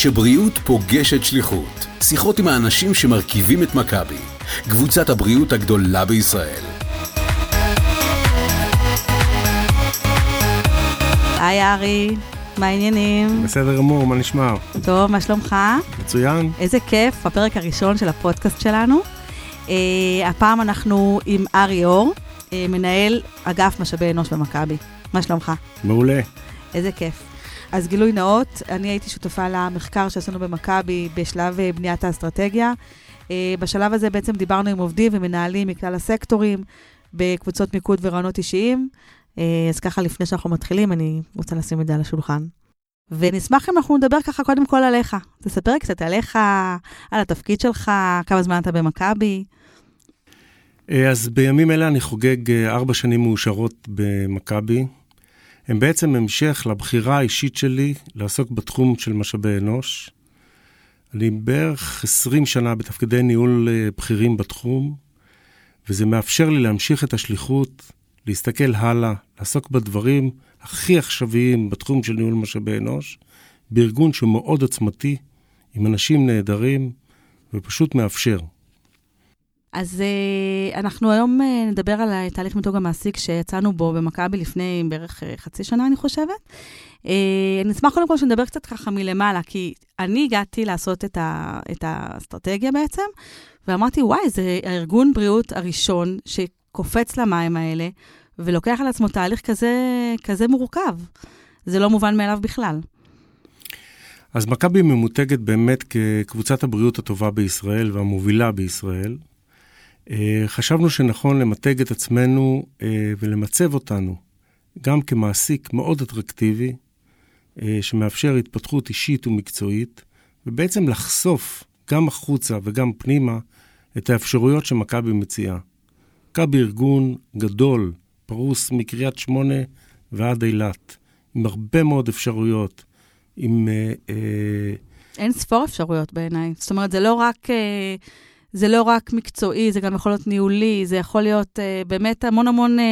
כשבריאות פוגשת שליחות. שיחות עם האנשים שמרכיבים את מכבי. קבוצת הבריאות הגדולה בישראל. היי ארי, מה העניינים? בסדר גמור, מה נשמע? טוב, מה שלומך? מצוין. איזה כיף, הפרק הראשון של הפודקאסט שלנו. Uh, הפעם אנחנו עם ארי אור, uh, מנהל אגף משאבי אנוש במכבי. מה שלומך? מעולה. איזה כיף. אז גילוי נאות, אני הייתי שותפה למחקר שעשינו במכבי בשלב uh, בניית האסטרטגיה. Uh, בשלב הזה בעצם דיברנו עם עובדים ומנהלים מכלל הסקטורים בקבוצות מיקוד ורעיונות אישיים. Uh, אז ככה, לפני שאנחנו מתחילים, אני רוצה לשים את זה על השולחן. ונשמח אם אנחנו נדבר ככה קודם כל עליך. תספר קצת עליך, על התפקיד שלך, כמה זמן אתה במכבי. אז בימים אלה אני חוגג ארבע שנים מאושרות במכבי. הם בעצם המשך לבחירה האישית שלי לעסוק בתחום של משאבי אנוש. אני בערך 20 שנה בתפקידי ניהול בכירים בתחום, וזה מאפשר לי להמשיך את השליחות, להסתכל הלאה, לעסוק בדברים הכי עכשוויים בתחום של ניהול משאבי אנוש, בארגון שהוא מאוד עוצמתי, עם אנשים נהדרים, ופשוט מאפשר. אז uh, אנחנו היום uh, נדבר על תהליך מיתוג המעסיק שיצאנו בו במכבי לפני בערך uh, חצי שנה, אני חושבת. Uh, אני אשמח קודם כל שנדבר קצת ככה מלמעלה, כי אני הגעתי לעשות את, ה, את האסטרטגיה בעצם, ואמרתי, וואי, זה הארגון בריאות הראשון שקופץ למים האלה, ולוקח על עצמו תהליך כזה, כזה מורכב. זה לא מובן מאליו בכלל. אז מכבי ממותגת באמת כקבוצת הבריאות הטובה בישראל והמובילה בישראל. חשבנו שנכון למתג את עצמנו ולמצב אותנו גם כמעסיק מאוד אטרקטיבי, שמאפשר התפתחות אישית ומקצועית, ובעצם לחשוף גם החוצה וגם פנימה את האפשרויות שמכבי מציעה. מכבי ארגון גדול, פרוס מקריית שמונה ועד אילת, עם הרבה מאוד אפשרויות, עם... אין ספור אפשרויות בעיניי. זאת אומרת, זה לא רק... זה לא רק מקצועי, זה גם יכול להיות ניהולי, זה יכול להיות uh, באמת המון המון uh,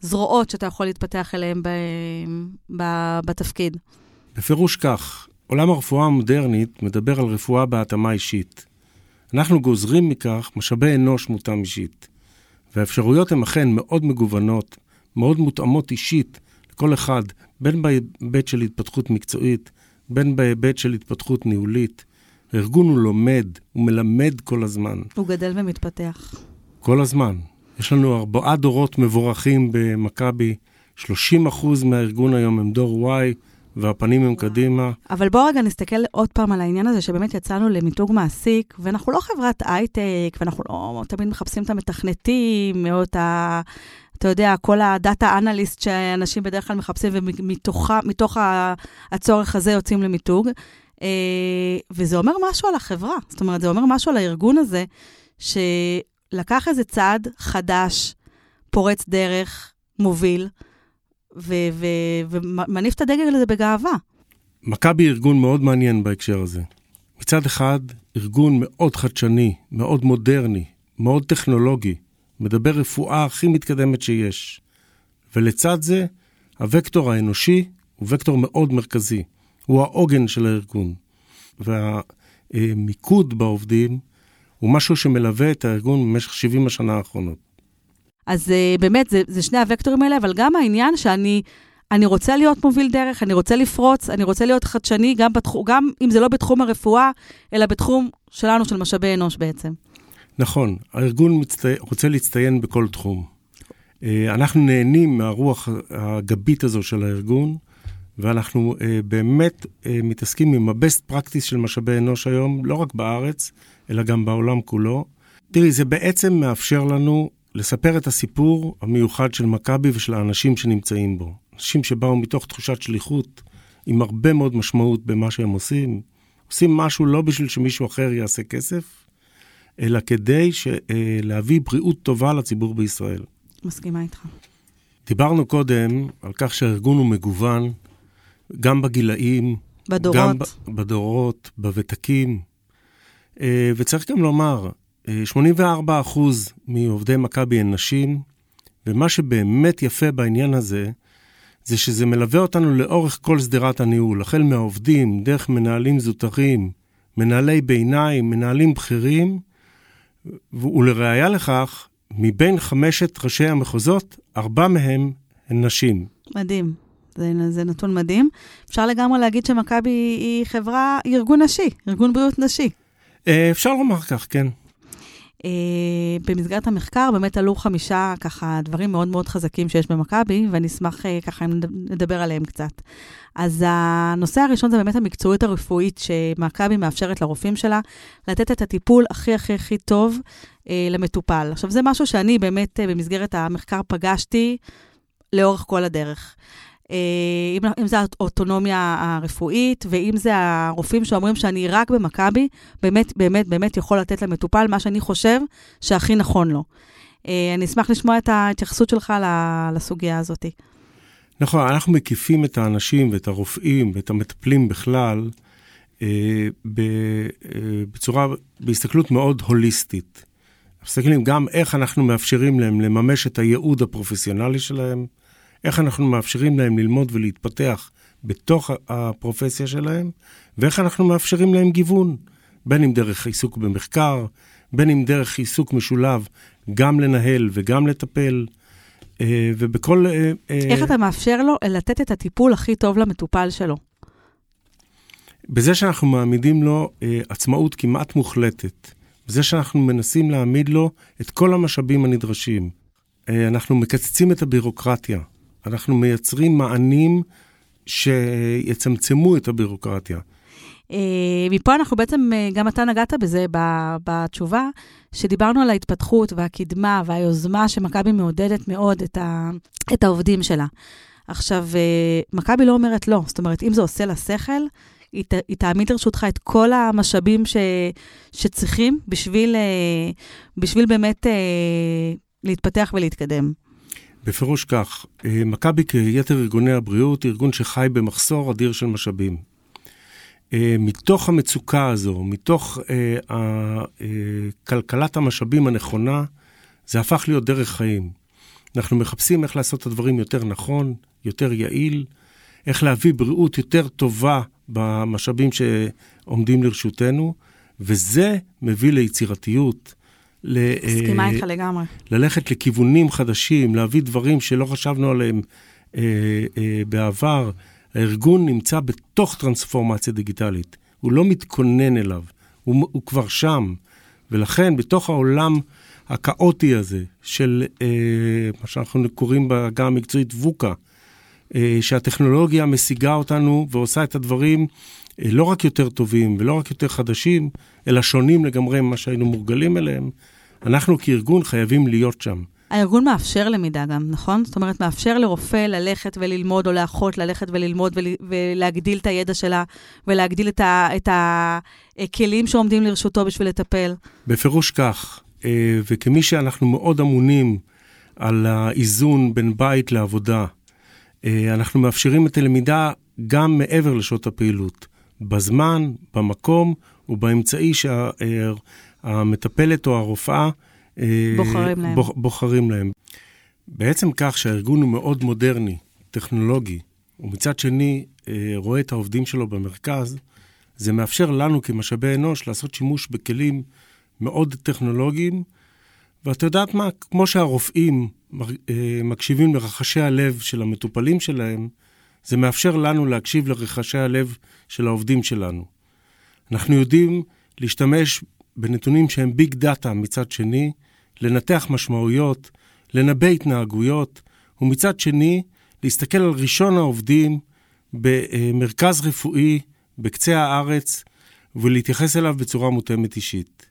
זרועות שאתה יכול להתפתח אליהן ב, ב, בתפקיד. בפירוש כך, עולם הרפואה המודרנית מדבר על רפואה בהתאמה אישית. אנחנו גוזרים מכך משאבי אנוש מותאם אישית, והאפשרויות הן אכן מאוד מגוונות, מאוד מותאמות אישית לכל אחד, בין בהיבט של התפתחות מקצועית, בין בהיבט של התפתחות ניהולית. הארגון הוא לומד, הוא מלמד כל הזמן. הוא גדל ומתפתח. כל הזמן. יש לנו ארבעה דורות מבורכים במכבי, 30 אחוז מהארגון היום הם דור Y, והפנים הם קדימה. אבל בואו רגע נסתכל עוד פעם על העניין הזה, שבאמת יצאנו למיתוג מעסיק, ואנחנו לא חברת הייטק, ואנחנו לא תמיד מחפשים את המתכנתים, או את ה... אתה יודע, כל הדאטה אנליסט שאנשים בדרך כלל מחפשים, ומתוך הצורך הזה יוצאים למיתוג. Uh, וזה אומר משהו על החברה, זאת אומרת, זה אומר משהו על הארגון הזה, שלקח איזה צעד חדש, פורץ דרך, מוביל, ומניף את הדגל הזה בגאווה. מכבי ארגון מאוד מעניין בהקשר הזה. מצד אחד, ארגון מאוד חדשני, מאוד מודרני, מאוד טכנולוגי, מדבר רפואה הכי מתקדמת שיש. ולצד זה, הוקטור האנושי הוא וקטור מאוד מרכזי. הוא העוגן של הארגון. והמיקוד בעובדים הוא משהו שמלווה את הארגון במשך 70 השנה האחרונות. אז באמת, זה, זה שני הוקטורים האלה, אבל גם העניין שאני אני רוצה להיות מוביל דרך, אני רוצה לפרוץ, אני רוצה להיות חדשני, גם, בתחום, גם אם זה לא בתחום הרפואה, אלא בתחום שלנו, של משאבי אנוש בעצם. נכון, הארגון מצטי... רוצה להצטיין בכל תחום. אנחנו נהנים מהרוח הגבית הזו של הארגון, ואנחנו uh, באמת uh, מתעסקים עם ה-best practice של משאבי אנוש היום, לא רק בארץ, אלא גם בעולם כולו. תראי, זה בעצם מאפשר לנו לספר את הסיפור המיוחד של מכבי ושל האנשים שנמצאים בו. אנשים שבאו מתוך תחושת שליחות, עם הרבה מאוד משמעות במה שהם עושים. עושים משהו לא בשביל שמישהו אחר יעשה כסף, אלא כדי ש, uh, להביא בריאות טובה לציבור בישראל. מסכימה איתך. דיברנו קודם על כך שהארגון הוא מגוון, גם בגילאים, בדורות. גם בדורות, בוותקים. וצריך גם לומר, 84 אחוז מעובדי מכבי הן נשים, ומה שבאמת יפה בעניין הזה, זה שזה מלווה אותנו לאורך כל שדרת הניהול, החל מהעובדים, דרך מנהלים זוטרים, מנהלי ביניים, מנהלים בכירים, ולראיה לכך, מבין חמשת ראשי המחוזות, ארבע מהם הן נשים. מדהים. זה, זה נתון מדהים. אפשר לגמרי להגיד שמכבי היא חברה, היא ארגון נשי, ארגון בריאות נשי. אה, אפשר לומר כך, כן. Uh, במסגרת המחקר באמת עלו חמישה ככה דברים מאוד מאוד חזקים שיש במכבי, ואני אשמח uh, ככה אם נדבר עליהם קצת. אז הנושא הראשון זה באמת המקצועיות הרפואית שמכבי מאפשרת לרופאים שלה, לתת את הטיפול הכי הכי הכי טוב uh, למטופל. עכשיו, זה משהו שאני באמת uh, במסגרת המחקר פגשתי לאורך כל הדרך. אה, אם, זה האוטונומיה הרפואית, ואם זה הרופאים שאומרים שאני רק במכבי, באמת, באמת, באמת יכול לתת למטופל מה שאני חושב שהכי נכון לו. אה, אני אשמח לשמוע את ההתייחסות שלך לסוגיה הזאת. נכון, אנחנו מקיפים את האנשים ואת הרופאים ואת המטפלים בכלל אה, בצורה, בהסתכלות מאוד הוליסטית. מסתכלים גם איך אנחנו מאפשרים להם לממש את הייעוד הפרופסיונלי שלהם, איך אנחנו מאפשרים להם ללמוד ולהתפתח בתוך הפרופסיה שלהם, ואיך אנחנו מאפשרים להם גיוון, בין אם דרך עיסוק במחקר, בין אם דרך עיסוק משולב, גם לנהל וגם לטפל. אה, ובכל... אה, אה, איך אתה מאפשר לו לתת את הטיפול הכי טוב למטופל שלו? בזה שאנחנו מעמידים לו עצמאות כמעט מוחלטת. בזה שאנחנו מנסים להעמיד לו את כל המשאבים הנדרשים. אנחנו מקצצים את הבירוקרטיה. אנחנו מייצרים מענים שיצמצמו את הבירוקרטיה. Uh, מפה אנחנו בעצם, uh, גם אתה נגעת בזה בתשובה, שדיברנו על ההתפתחות והקדמה והיוזמה שמכבי מעודדת מאוד את, ה, את העובדים שלה. עכשיו, uh, מכבי לא אומרת לא, זאת אומרת, אם זה עושה לה שכל, היא, תעמיד לרשותך את כל המשאבים ש, שצריכים בשביל, בשביל באמת להתפתח ולהתקדם. בפירוש כך, אה, מכבי כיתר ארגוני הבריאות, ארגון שחי במחסור אדיר של משאבים. אה, מתוך המצוקה הזו, מתוך אה, כלכלת המשאבים הנכונה, זה הפך להיות דרך חיים. אנחנו מחפשים איך לעשות את הדברים יותר נכון, יותר יעיל, איך להביא בריאות יותר טובה במשאבים שעומדים לרשותנו, וזה מביא ליצירתיות, מסכימה איתך לגמרי. ללכת לכיוונים חדשים, להביא דברים שלא חשבנו עליהם אה, אה, בעבר. הארגון נמצא בתוך טרנספורמציה דיגיטלית, הוא לא מתכונן אליו, הוא, הוא כבר שם. ולכן, בתוך העולם הכאוטי הזה של אה, מה שאנחנו קוראים בעגה המקצועית ווקה, אה, שהטכנולוגיה משיגה אותנו ועושה את הדברים אה, לא רק יותר טובים ולא רק יותר חדשים, אלא שונים לגמרי ממה שהיינו מורגלים אליהם, אנחנו כארגון חייבים להיות שם. הארגון מאפשר למידה גם, נכון? זאת אומרת, מאפשר לרופא ללכת וללמוד, או לאחות ללכת וללמוד ול, ולהגדיל את הידע שלה, ולהגדיל את, ה, את הכלים שעומדים לרשותו בשביל לטפל. בפירוש כך, אה, וכמי שאנחנו מאוד אמונים על האיזון בין בית לעבודה, אה, אנחנו מאפשרים את הלמידה גם מעבר לשעות הפעילות, בזמן, במקום ובאמצעי שהמטפלת או הרופאה אה, בוחרים להם. בוחרים להם. בעצם כך שהארגון הוא מאוד מודרני, טכנולוגי, ומצד שני אה, רואה את העובדים שלו במרכז, זה מאפשר לנו כמשאבי אנוש לעשות שימוש בכלים מאוד טכנולוגיים, ואת יודעת מה, כמו שהרופאים מקשיבים לרחשי הלב של המטופלים שלהם, זה מאפשר לנו להקשיב לרחשי הלב של העובדים שלנו. אנחנו יודעים להשתמש בנתונים שהם ביג דאטה מצד שני, לנתח משמעויות, לנבא התנהגויות, ומצד שני, להסתכל על ראשון העובדים במרכז רפואי בקצה הארץ ולהתייחס אליו בצורה מותאמת אישית.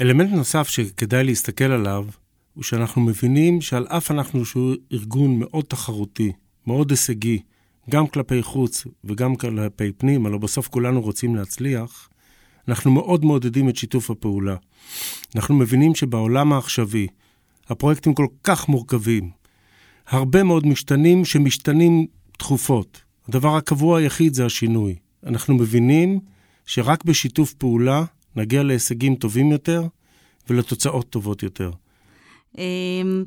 אלמנט נוסף שכדאי להסתכל עליו, הוא שאנחנו מבינים שעל אף אנחנו שהוא ארגון מאוד תחרותי, מאוד הישגי, גם כלפי חוץ וגם כלפי פנים, הלוא בסוף כולנו רוצים להצליח, אנחנו מאוד מעודדים את שיתוף הפעולה. אנחנו מבינים שבעולם העכשווי, הפרויקטים כל כך מורכבים, הרבה מאוד משתנים שמשתנים תכופות. הדבר הקבוע היחיד זה השינוי. אנחנו מבינים שרק בשיתוף פעולה נגיע להישגים טובים יותר ולתוצאות טובות יותר. אמ,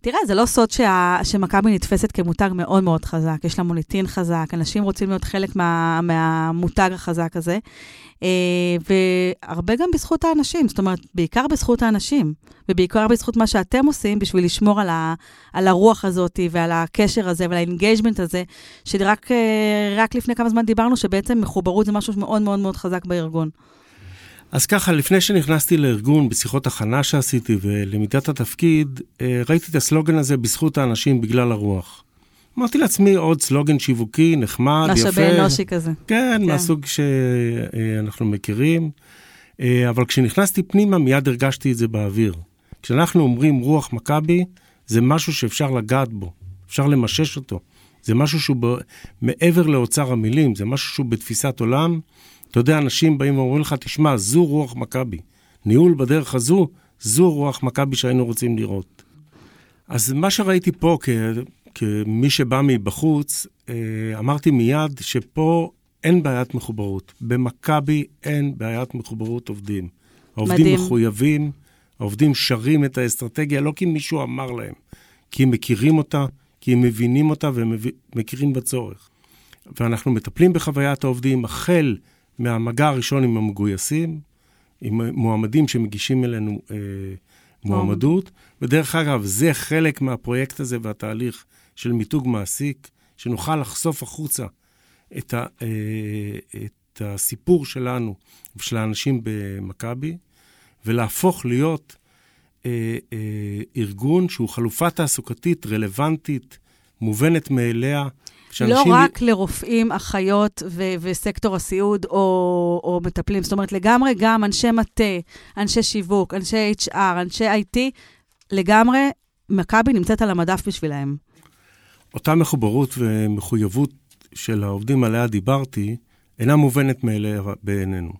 תראה, זה לא סוד שה, שמכבי נתפסת כמותג מאוד מאוד חזק, יש לה מוניטין חזק, אנשים רוצים להיות חלק מה, מהמותג החזק הזה, אה, והרבה גם בזכות האנשים, זאת אומרת, בעיקר בזכות האנשים, ובעיקר בזכות מה שאתם עושים בשביל לשמור על, ה, על הרוח הזאת ועל הקשר הזה ועל ה engagement הזה, שרק לפני כמה זמן דיברנו שבעצם מחוברות זה משהו מאוד מאוד מאוד חזק בארגון. אז ככה, לפני שנכנסתי לארגון, בשיחות הכנה שעשיתי ולמידת התפקיד, אה, ראיתי את הסלוגן הזה בזכות האנשים בגלל הרוח. אמרתי לעצמי, עוד סלוגן שיווקי, נחמד, יפה. משאבי אנושי כזה. כן, כן, מהסוג שאנחנו מכירים. אה, אבל כשנכנסתי פנימה, מיד הרגשתי את זה באוויר. כשאנחנו אומרים רוח מכבי, זה משהו שאפשר לגעת בו, אפשר למשש אותו. זה משהו שהוא ב... מעבר לאוצר המילים, זה משהו שהוא בתפיסת עולם. אתה יודע, אנשים באים ואומרים לך, תשמע, זו רוח מכבי. ניהול בדרך הזו, זו רוח מכבי שהיינו רוצים לראות. אז מה שראיתי פה כ... כמי שבא מבחוץ, אה, אמרתי מיד שפה אין בעיית מחוברות. במכבי אין בעיית מחוברות עובדים. העובדים מדהים. מחויבים, העובדים שרים את האסטרטגיה, לא כי מישהו אמר להם, כי הם מכירים אותה, כי הם מבינים אותה ומכירים בצורך. ואנחנו מטפלים בחוויית העובדים החל מהמגע הראשון עם המגויסים, עם מועמדים שמגישים אלינו אה, מועמדות. ודרך אגב, זה חלק מהפרויקט הזה והתהליך של מיתוג מעסיק, שנוכל לחשוף החוצה את, ה, אה, את הסיפור שלנו ושל האנשים במכבי, ולהפוך להיות אה, אה, ארגון שהוא חלופה תעסוקתית רלוונטית, מובנת מאליה. לא רק לרופאים, אחיות ו- וסקטור הסיעוד או, או מטפלים, זאת אומרת, לגמרי גם אנשי מטה, אנשי שיווק, אנשי HR, אנשי IT, לגמרי, מכבי נמצאת על המדף בשבילהם. אותה מחוברות ומחויבות של העובדים עליה דיברתי, אינה מובנת מאליה בעינינו.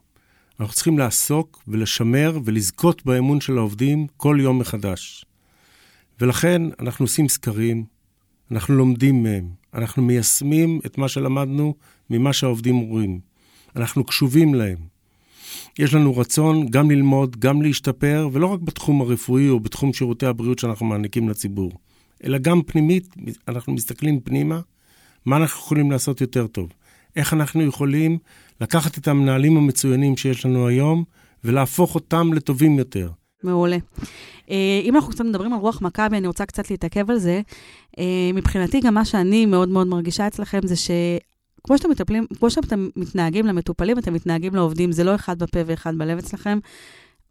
אנחנו צריכים לעסוק ולשמר ולזכות באמון של העובדים כל יום מחדש. ולכן אנחנו עושים סקרים, אנחנו לומדים מהם, אנחנו מיישמים את מה שלמדנו ממה שהעובדים אומרים. אנחנו קשובים להם. יש לנו רצון גם ללמוד, גם להשתפר, ולא רק בתחום הרפואי או בתחום שירותי הבריאות שאנחנו מעניקים לציבור, אלא גם פנימית, אנחנו מסתכלים פנימה, מה אנחנו יכולים לעשות יותר טוב. איך אנחנו יכולים לקחת את המנהלים המצוינים שיש לנו היום ולהפוך אותם לטובים יותר. מעולה. אה, אם אנחנו קצת מדברים על רוח מכבי, אני רוצה קצת להתעכב על זה. אה, מבחינתי, גם מה שאני מאוד מאוד מרגישה אצלכם זה ש... כמו שאתם מטפלים, כמו שאתם מתנהגים למטופלים, אתם מתנהגים לעובדים, זה לא אחד בפה ואחד בלב אצלכם.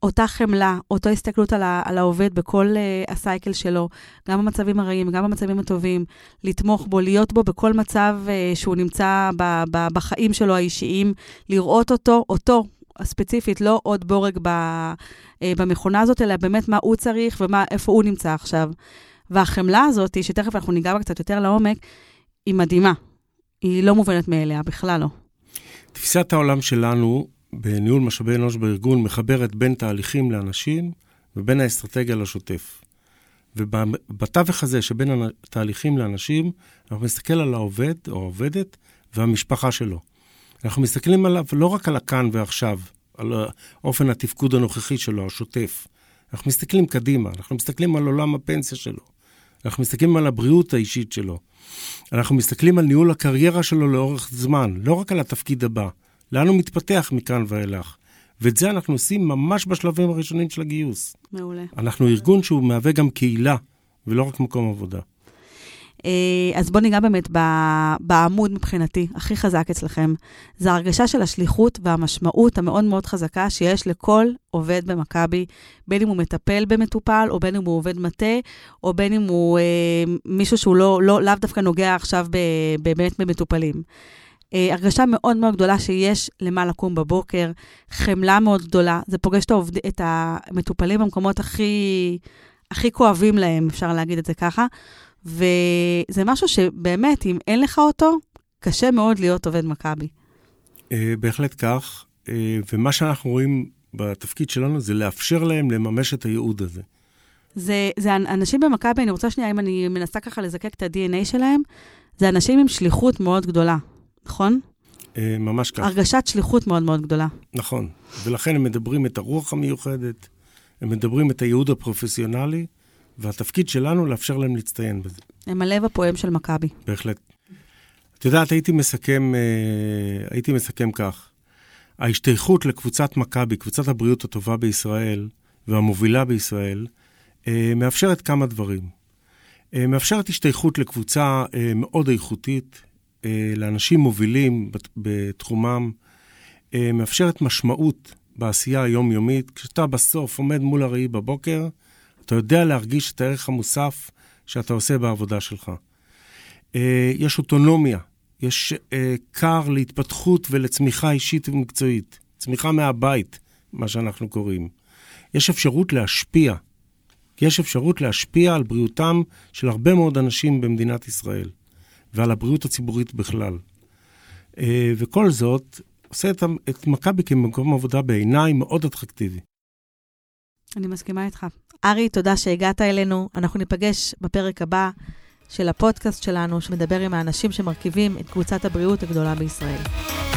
אותה חמלה, אותה הסתכלות על, ה, על העובד בכל uh, הסייקל שלו, גם במצבים הרעים, גם במצבים הטובים, לתמוך בו, להיות בו בכל מצב uh, שהוא נמצא ב, ב, בחיים שלו האישיים, לראות אותו, אותו הספציפית, לא עוד בורג ב, במכונה הזאת, אלא באמת מה הוא צריך ואיפה הוא נמצא עכשיו. והחמלה הזאת, שתכף אנחנו ניגע בה קצת יותר לעומק, היא מדהימה. היא לא מובנת מאליה, בכלל לא. תפיסת העולם שלנו בניהול משאבי אנוש בארגון מחברת בין תהליכים לאנשים ובין האסטרטגיה לשוטף. ובתווך הזה שבין התהליכים לאנשים, אנחנו מסתכל על העובד או העובדת והמשפחה שלו. אנחנו מסתכלים עליו לא רק על הכאן ועכשיו, על אופן התפקוד הנוכחי שלו, השוטף. אנחנו מסתכלים קדימה, אנחנו מסתכלים על עולם הפנסיה שלו. אנחנו מסתכלים על הבריאות האישית שלו. אנחנו מסתכלים על ניהול הקריירה שלו לאורך זמן, לא רק על התפקיד הבא. לאן הוא מתפתח מכאן ואילך. ואת זה אנחנו עושים ממש בשלבים הראשונים של הגיוס. מעולה. אנחנו ארגון שהוא מהווה גם קהילה, ולא רק מקום עבודה. אה, אז בואו ניגע באמת בעמוד מבחינתי, הכי חזק אצלכם. זה ההרגשה של השליחות והמשמעות המאוד מאוד חזקה שיש לכל עובד במכבי, בין אם הוא מטפל במטופל, או בין אם הוא עובד מטה, או בין אם הוא אה, מישהו שהוא לא, לא, לאו דווקא נוגע עכשיו באמת במטופלים. אה, הרגשה מאוד מאוד גדולה שיש למה לקום בבוקר, חמלה מאוד גדולה, זה פוגש את, העובד, את המטופלים במקומות הכי, הכי כואבים להם, אפשר להגיד את זה ככה, וזה משהו שבאמת, אם אין לך אותו, קשה מאוד להיות עובד מכבי. אה, בהחלט כך, אה, ומה שאנחנו רואים בתפקיד שלנו זה לאפשר להם לממש את הייעוד הזה. זה, זה אנשים במכבי, אני רוצה שנייה, אם אני מנסה ככה לזקק את ה-DNA שלהם, זה אנשים עם שליחות מאוד גדולה. נכון? אה, ממש ככה. הרגשת שליחות מאוד מאוד גדולה. נכון, ולכן הם מדברים את הרוח המיוחדת, הם מדברים את הייעוד הפרופסיונלי, והתפקיד שלנו לאפשר להם להצטיין בזה. הם הלב הפועם של מכבי. בהחלט. את יודעת, הייתי מסכם, אה, הייתי מסכם כך. ההשתייכות לקבוצת מכבי, קבוצת הבריאות הטובה בישראל והמובילה בישראל, אה, מאפשרת כמה דברים. אה, מאפשרת השתייכות לקבוצה מאוד איכותית, לאנשים מובילים בתחומם, מאפשרת משמעות בעשייה היומיומית. כשאתה בסוף עומד מול הראי בבוקר, אתה יודע להרגיש את הערך המוסף שאתה עושה בעבודה שלך. יש אוטונומיה יש אה, כר להתפתחות ולצמיחה אישית ומקצועית. צמיחה מהבית, מה שאנחנו קוראים. יש אפשרות להשפיע. יש אפשרות להשפיע על בריאותם של הרבה מאוד אנשים במדינת ישראל, ועל הבריאות הציבורית בכלל. אה, וכל זאת עושה את, את מכבי כמקום עבודה בעיניי מאוד אטרקטיבי. אני מסכימה איתך. ארי, תודה שהגעת אלינו. אנחנו ניפגש בפרק הבא. של הפודקאסט שלנו, שמדבר עם האנשים שמרכיבים את קבוצת הבריאות הגדולה בישראל.